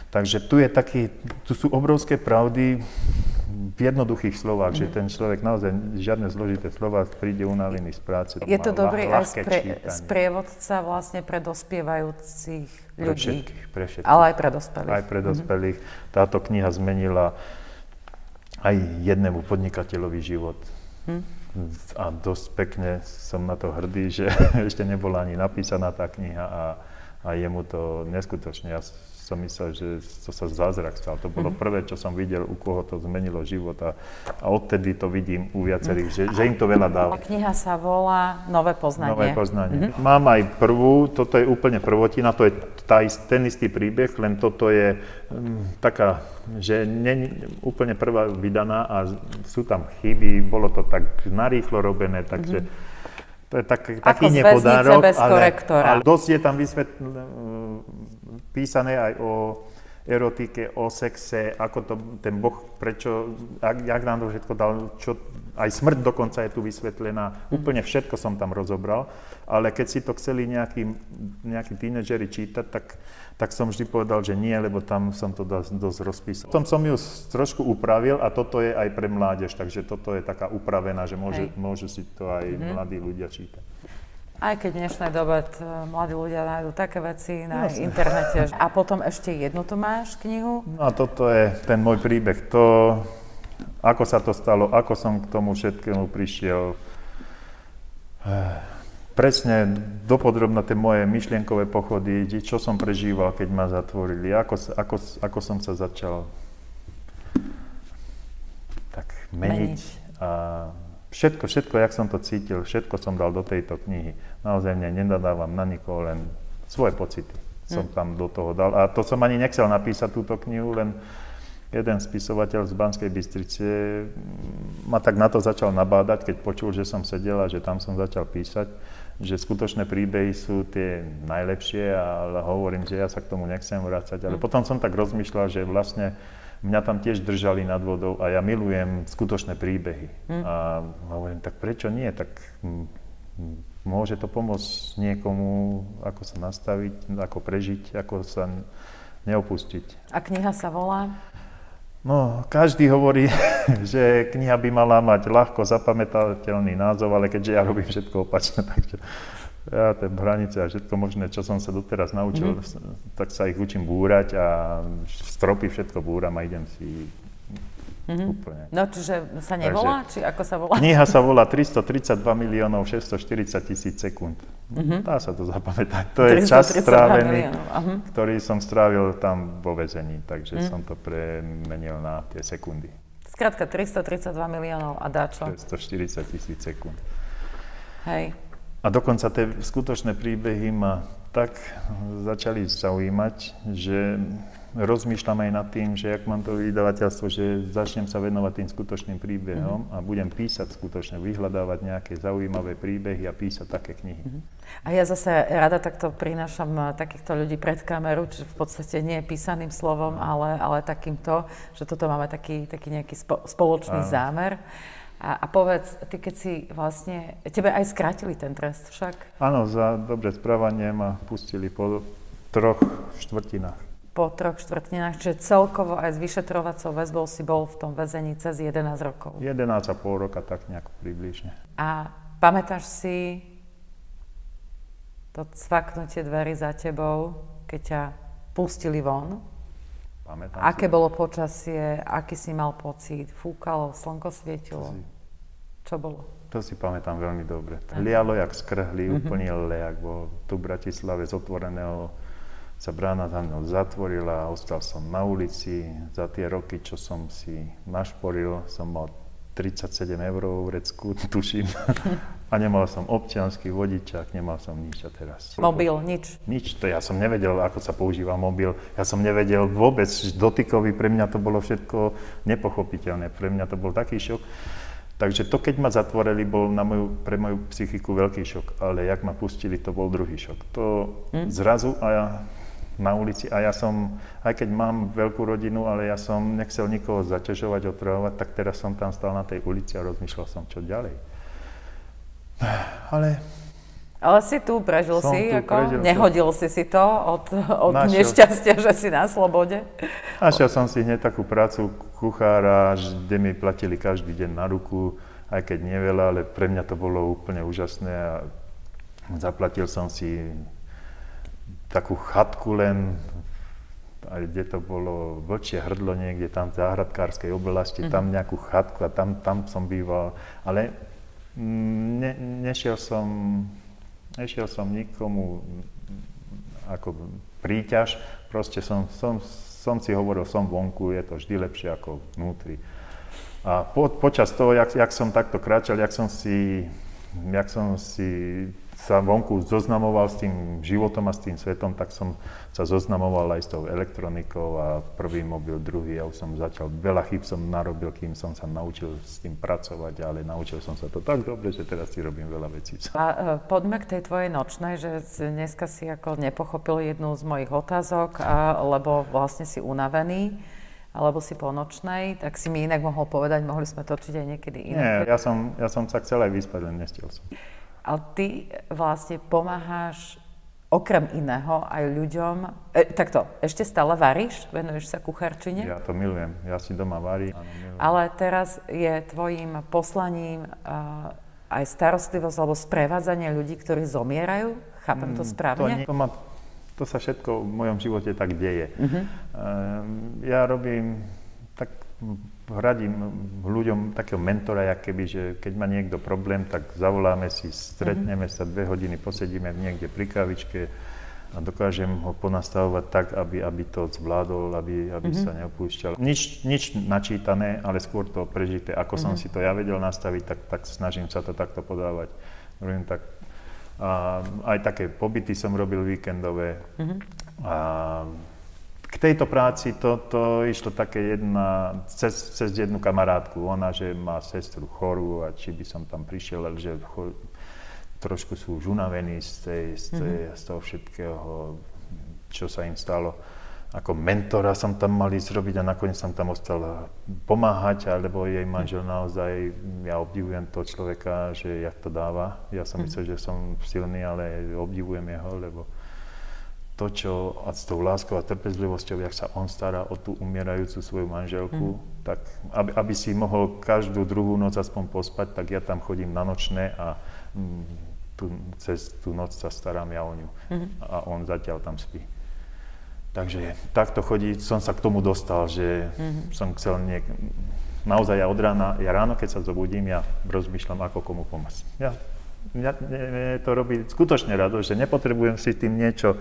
Takže tu, je taký, tu sú obrovské pravdy v jednoduchých slovách, mm. že ten človek naozaj žiadne zložité slova príde unavený z práce. Je to dobrý aj spre, sprievodca vlastne pre dospievajúcich ľudí. Pre všetkých, pre všetkých. Ale aj pre dospelých. Aj pre dospelých. Mm. Táto kniha zmenila aj jednému podnikateľovi život. Mm. A dosť pekne som na to hrdý, že ešte nebola ani napísaná tá kniha a, a jemu to neskutočne. Ja som myslel, že to sa zázrak stal. To bolo mm-hmm. prvé, čo som videl, u koho to zmenilo život a, a odtedy to vidím u viacerých, že, že im to veľa dáva. Kniha sa volá Nové poznanie. Nové poznanie. Mm-hmm. Mám aj prvú, toto je úplne prvotina, to je tá, ten istý príbeh, len toto je um, taká, že nie úplne prvá vydaná a sú tam chyby, bolo to tak narýchlo robené, takže mm-hmm. To je tak, taký nepodárok, ale, ale dosť je tam vysvetlené, písané aj o erotike, o sexe, ako to ten Boh, prečo, jak, jak nám to všetko dal, čo, aj smrť dokonca je tu vysvetlená, úplne všetko som tam rozobral, ale keď si to chceli nejakí, nejakí tínedžeri čítať, tak, tak som vždy povedal, že nie, lebo tam som to dosť, dosť rozpísal. Potom som ju trošku upravil a toto je aj pre mládež, takže toto je taká upravená, že môže, môžu si to aj mm-hmm. mladí ľudia čítať. Aj keď v dnešnej dobe t- mladí ľudia nájdú také veci na Jasne. internete. A potom ešte jednu tu máš knihu? No a toto je ten môj príbeh. To, ako sa to stalo, ako som k tomu všetkému prišiel. Presne dopodrobno tie moje myšlienkové pochody, čo som prežíval, keď ma zatvorili, ako, ako, ako som sa začal tak meniť. meniť. A všetko, všetko, jak som to cítil, všetko som dal do tejto knihy naozaj mne nenadávam na nikoho, len svoje pocity som hm. tam do toho dal. A to som ani nechcel napísať túto knihu, len jeden spisovateľ z Banskej Bystrice ma tak na to začal nabádať, keď počul, že som sedel a že tam som začal písať, že skutočné príbehy sú tie najlepšie, ale hovorím, že ja sa k tomu nechcem vrácať. Ale hm. potom som tak rozmýšľal, že vlastne mňa tam tiež držali nad vodou a ja milujem skutočné príbehy. Mm. A hovorím, tak prečo nie? Tak môže to pomôcť niekomu, ako sa nastaviť, ako prežiť, ako sa neopustiť. A kniha sa volá? No, každý hovorí, že kniha by mala mať ľahko zapamätateľný názov, ale keďže ja robím všetko opačne, takže ja tie hranice a všetko možné, čo som sa doteraz naučil, mm-hmm. tak sa ich učím búrať a stropy všetko búram a idem si mm-hmm. úplne. No čiže sa nevolá, Takže, či ako sa volá? Kniha sa volá 332 miliónov 640 tisíc sekúnd. Mm-hmm. Dá sa to zapamätať. To je čas strávený, ktorý som strávil tam vo väzení, takže mm-hmm. som to premenil na tie sekundy. Skrátka 332 miliónov a dáčo? 640 tisíc sekúnd. Hej. A dokonca tie skutočné príbehy ma tak začali zaujímať, že rozmýšľam aj nad tým, že ak mám to vydavateľstvo, že začnem sa venovať tým skutočným príbehom mm-hmm. a budem písať skutočne, vyhľadávať nejaké zaujímavé príbehy a písať také knihy. Mm-hmm. A ja zase rada takto prinášam eh, takýchto ľudí pred kameru, čiže v podstate nie písaným slovom, ale, ale takýmto, že toto máme taký, taký nejaký spo, spoločný Áno. zámer. A, a povedz, ty keď si vlastne, tebe aj skrátili ten trest však? Áno, za dobré správanie ma pustili po troch štvrtinách po troch štvrtinách, čiže celkovo aj s vyšetrovacou väzbou si bol v tom väzení cez 11 rokov. 11,5 roka, tak nejak približne. A pamätáš si to cvaknutie dverí za tebou, keď ťa pustili von? Pamätám Aké si. bolo počasie, aký si mal pocit? Fúkalo, slnko svietilo? Si... Čo bolo? To si pamätám veľmi dobre. Lialo jak skrhli, uh-huh. úplný lejak bol tu v Bratislave z otvoreného sa brána za mnou zatvorila a ostal som na ulici. Za tie roky, čo som si našporil, som mal 37 eur v vrecku, tuším. A nemal som občianský vodičák, nemal som nič a teraz. Mobil, nič? Nič, to ja som nevedel, ako sa používa mobil. Ja som nevedel vôbec, dotykový, pre mňa to bolo všetko nepochopiteľné. Pre mňa to bol taký šok. Takže to, keď ma zatvorili, bol na moju, pre moju psychiku veľký šok. Ale jak ma pustili, to bol druhý šok. To hm? zrazu a ja na ulici a ja som, aj keď mám veľkú rodinu, ale ja som nechcel nikoho zaťažovať, otravovať, tak teraz som tam stal na tej ulici a rozmýšľal som, čo ďalej. Ale... Ale si tu, prežil si, tu, ako prežil nehodil som. si si to od, od nešťastia, že si na slobode? Našiel som si hneď takú prácu kuchára, kde mi platili každý deň na ruku, aj keď neveľa, ale pre mňa to bolo úplne úžasné a zaplatil som si takú chatku len, aj kde to bolo vlčie hrdlo niekde tam v záhradkárskej oblasti, mm-hmm. tam mhm. nejakú chatku a tam, tam som býval. Ale mm, ne, nešiel som, nešiel som nikomu ako príťaž, proste som, som, som si hovoril, som vonku, je to vždy lepšie ako vnútri. A po, počas toho, jak, jak som takto kráčal, jak som si, jak som si sa vonku zoznamoval s tým životom a s tým svetom, tak som sa zoznamoval aj s tou elektronikou a prvý mobil, druhý. Ja už som začal, veľa chyb som narobil, kým som sa naučil s tým pracovať, ale naučil som sa to tak dobre, že teraz si robím veľa vecí. A uh, poďme k tej tvojej nočnej, že dneska si ako nepochopil jednu z mojich otázok, a, lebo vlastne si unavený alebo si po nočnej, tak si mi inak mohol povedať, mohli sme točiť aj niekedy inak. Nie, ja som, ja som sa chcel aj vyspať, len nestiel som. Ale ty vlastne pomáhaš okrem iného aj ľuďom... E, takto, ešte stále varíš? Venuješ sa kuchárčine? Ja to milujem. Ja si doma varím. Ale teraz je tvojim poslaním uh, aj starostlivosť alebo sprevádzanie ľudí, ktorí zomierajú? Chápem to mm, správne? To, nie, to, ma, to sa všetko v mojom živote tak deje. Uh-huh. Uh, ja robím tak radím ľuďom takého mentora, keby, že keď má niekto problém, tak zavoláme si, stretneme sa dve hodiny, posedíme niekde pri kavičke a dokážem ho ponastavovať tak, aby, aby to zvládol, aby, aby mm-hmm. sa neopúšťal. Nič, nič načítané, ale skôr to prežité. Ako mm-hmm. som mhm. si to ja vedel nastaviť, tak, tak snažím sa to takto podávať. Robím tak, a aj také pobyty som robil víkendové. Mm-hmm. A k tejto práci to, to išlo také jedna, cez, cez jednu kamarátku, ona, že má sestru chorú a či by som tam prišiel, ale že cho, trošku sú už unavení z, tej, z, tej, mm-hmm. z toho všetkého, čo sa im stalo. Ako mentora som tam mal ísť robiť a nakoniec som tam ostal pomáhať, alebo jej manžel naozaj, ja obdivujem toho človeka, že jak to dáva. Ja som mm-hmm. myslel, že som silný, ale obdivujem jeho, lebo to, čo a s tou láskou a trpezlivosťou, jak sa on stará o tú umierajúcu svoju manželku, mm. tak aby, aby si mohol každú druhú noc aspoň pospať, tak ja tam chodím na nočné a mm, tu, cez tú noc sa starám ja o ňu. Mm. A on zatiaľ tam spí. Takže takto chodí, som sa k tomu dostal, že mm. som chcel niek- naozaj ja od rána, ja ráno, keď sa zobudím, ja rozmýšľam, ako komu pomôcť. Ja, mne to robí skutočne rado, že nepotrebujem si tým niečo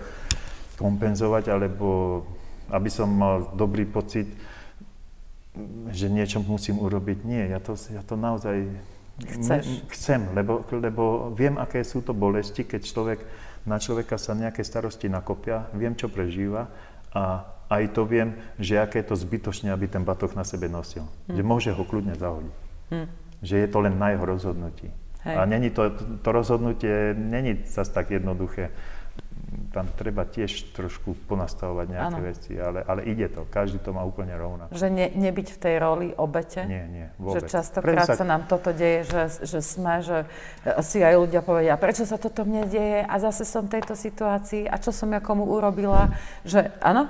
kompenzovať, alebo aby som mal dobrý pocit, že niečo musím urobiť. Nie, ja to, ja to naozaj Chceš. chcem, lebo, lebo viem, aké sú to bolesti, keď človek, na človeka sa nejaké starosti nakopia, viem, čo prežíva a aj to viem, že aké je to zbytočne, aby ten batoh na sebe nosil. Hm. Že môže ho kľudne zahodiť. Hm. Že je to len na jeho rozhodnutí. Hej. A není to, to rozhodnutie není zase tak jednoduché tam treba tiež trošku ponastavovať nejaké ano. veci, ale, ale ide to, každý to má úplne rovnako. Že ne, nebyť v tej roli obete? Nie, nie, vôbec. Že častokrát sa... sa nám toto deje, že, že sme, že si aj ľudia povedia, prečo sa toto mne deje a zase som v tejto situácii a čo som ja komu urobila, že áno?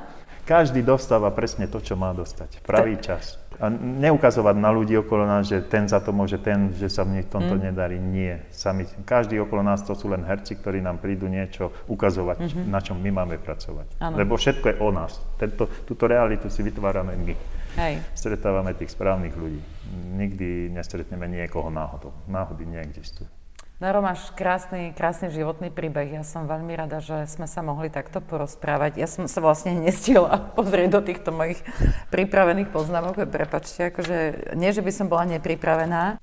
Každý dostáva presne to, čo má dostať. Pravý čas a neukazovať na ľudí okolo nás, že ten za to môže, ten, že sa v tomto mm. nedarí. Nie. Sami, každý okolo nás to sú len herci, ktorí nám prídu niečo ukazovať, mm-hmm. na čom my máme pracovať. Ano. Lebo všetko je o nás. Tento, túto realitu si vytvárame my. Hej. Stretávame tých správnych ľudí. Nikdy nestretneme niekoho náhodou. Náhody neexistujú. Naro, máš krásny, krásny životný príbeh. Ja som veľmi rada, že sme sa mohli takto porozprávať. Ja som sa vlastne nestihla pozrieť do týchto mojich pripravených poznámok. Prepačte, akože nie, že by som bola nepripravená.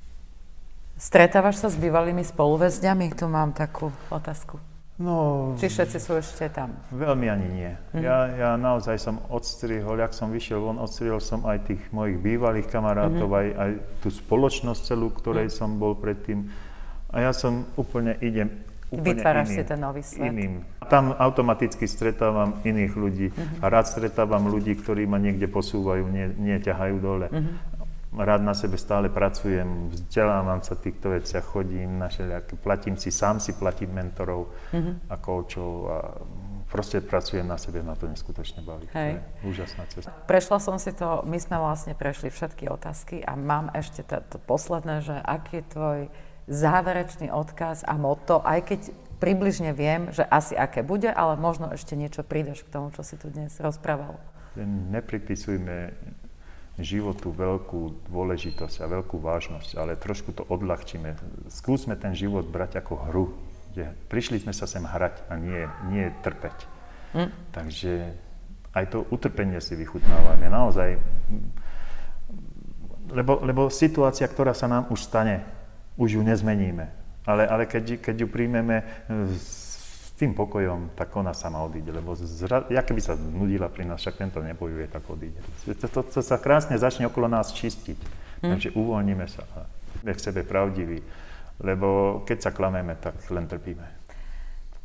Stretávaš sa s bývalými spoluväzňami? Tu mám takú otázku. No, Či všetci sú ešte tam? Veľmi ani nie. Mm. Ja, ja naozaj som odstrihol, jak som vyšiel von, odstrihol som aj tých mojich bývalých kamarátov, mm. aj, aj tú spoločnosť celú, ktorej mm. som bol predtým a ja som úplne idem úplne Vytváraš iným, si ten nový svet. Iným. Tam automaticky stretávam iných ľudí uh-huh. a rád stretávam ľudí, ktorí ma niekde posúvajú, nie, nie ťahajú dole. Uh-huh. Rád na sebe stále pracujem, vzdelávam sa v týchto veciach, chodím na všelijaké, platím si, sám si platím mentorov uh-huh. a koučov a proste pracujem na sebe, na to neskutočne baví. Hej. To je úžasná cesta. Prešla som si to, my sme vlastne prešli všetky otázky a mám ešte to, to posledné, že aký je tvoj záverečný odkaz a moto, aj keď približne viem, že asi aké bude, ale možno ešte niečo prídeš k tomu, čo si tu dnes rozprával. Nepripisujme životu veľkú dôležitosť a veľkú vážnosť, ale trošku to odľahčíme. Skúsme ten život brať ako hru, kde prišli sme sa sem hrať a nie, nie trpeť. Hm? Takže aj to utrpenie si vychutnávame. Naozaj, lebo, lebo situácia, ktorá sa nám už stane, už ju nezmeníme. Ale, ale keď, keď ju príjmeme e, s tým pokojom, tak ona sama odíde, lebo zra, ja keby sa nudila pri nás, však tento nebojuje, tak odíde. To, to, to sa krásne začne okolo nás čistiť. Hmm. Takže uvoľníme sa a v sebe pravdiví, lebo keď sa klameme, tak len trpíme.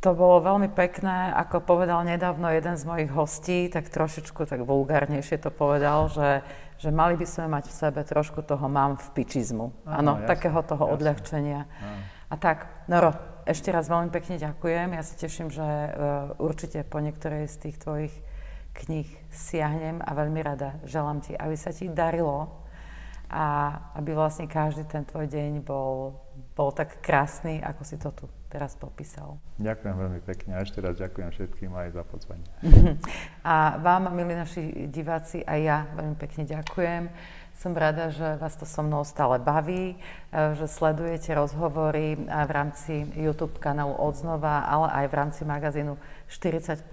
To bolo veľmi pekné, ako povedal nedávno jeden z mojich hostí, tak trošičku tak vulgárnejšie to povedal, že že mali by sme mať v sebe trošku toho mám v pičizmu. Áno, takého toho jasne. odľahčenia. Áno. A tak, Noro, ešte raz veľmi pekne ďakujem. Ja si teším, že uh, určite po niektorej z tých tvojich kníh siahnem a veľmi rada želám ti, aby sa ti darilo a aby vlastne každý ten tvoj deň bol, bol tak krásny, ako si to tu teraz popísal. Ďakujem veľmi pekne a ešte raz ďakujem všetkým aj za pozvanie. A vám, milí naši diváci, aj ja veľmi pekne ďakujem. Som rada, že vás to so mnou stále baví, e, že sledujete rozhovory v rámci YouTube kanálu Odznova, ale aj v rámci magazínu 40+.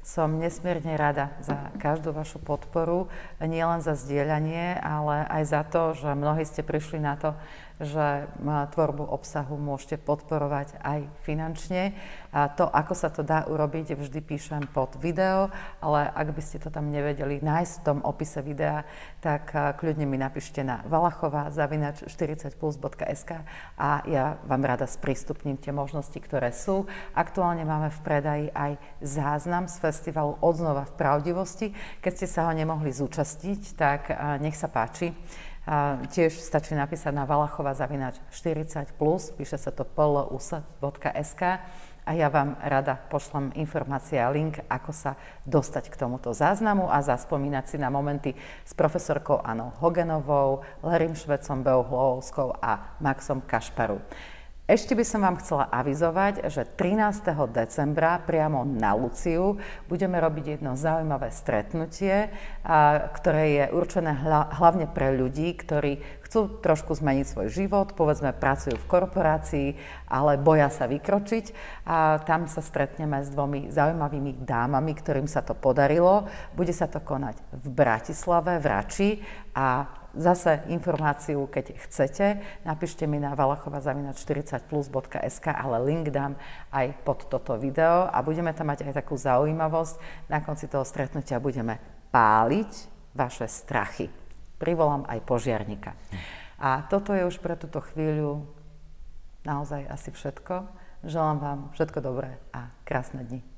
Som nesmierne rada za každú vašu podporu, nielen za zdieľanie, ale aj za to, že mnohí ste prišli na to, že tvorbu obsahu môžete podporovať aj finančne. A to, ako sa to dá urobiť, vždy píšem pod video, ale ak by ste to tam nevedeli nájsť v tom opise videa, tak kľudne mi napíšte na valachová.40plus.sk a ja vám rada sprístupním tie možnosti, ktoré sú. Aktuálne máme v predaji aj záznam z festivalu Odznova v pravdivosti. Keď ste sa ho nemohli zúčastiť, tak nech sa páči. A tiež stačí napísať na valachova zavinač 40 plus, píše sa to plus.sk a a ja vám rada pošlem informácie a link, ako sa dostať k tomuto záznamu a zaspomínať si na momenty s profesorkou Anou Hogenovou, Lerim Švecom, Beou Hlovskou a Maxom Kašparu. Ešte by som vám chcela avizovať, že 13. decembra priamo na Luciu budeme robiť jedno zaujímavé stretnutie, ktoré je určené hlavne pre ľudí, ktorí chcú trošku zmeniť svoj život, povedzme pracujú v korporácii, ale boja sa vykročiť a tam sa stretneme s dvomi zaujímavými dámami, ktorým sa to podarilo. Bude sa to konať v Bratislave, v Rači a Zase informáciu, keď chcete, napíšte mi na valachova.40plus.sk, ale link dám aj pod toto video a budeme tam mať aj takú zaujímavosť. Na konci toho stretnutia budeme páliť vaše strachy. Privolám aj požiarnika. A toto je už pre túto chvíľu naozaj asi všetko. Želám vám všetko dobré a krásne dni.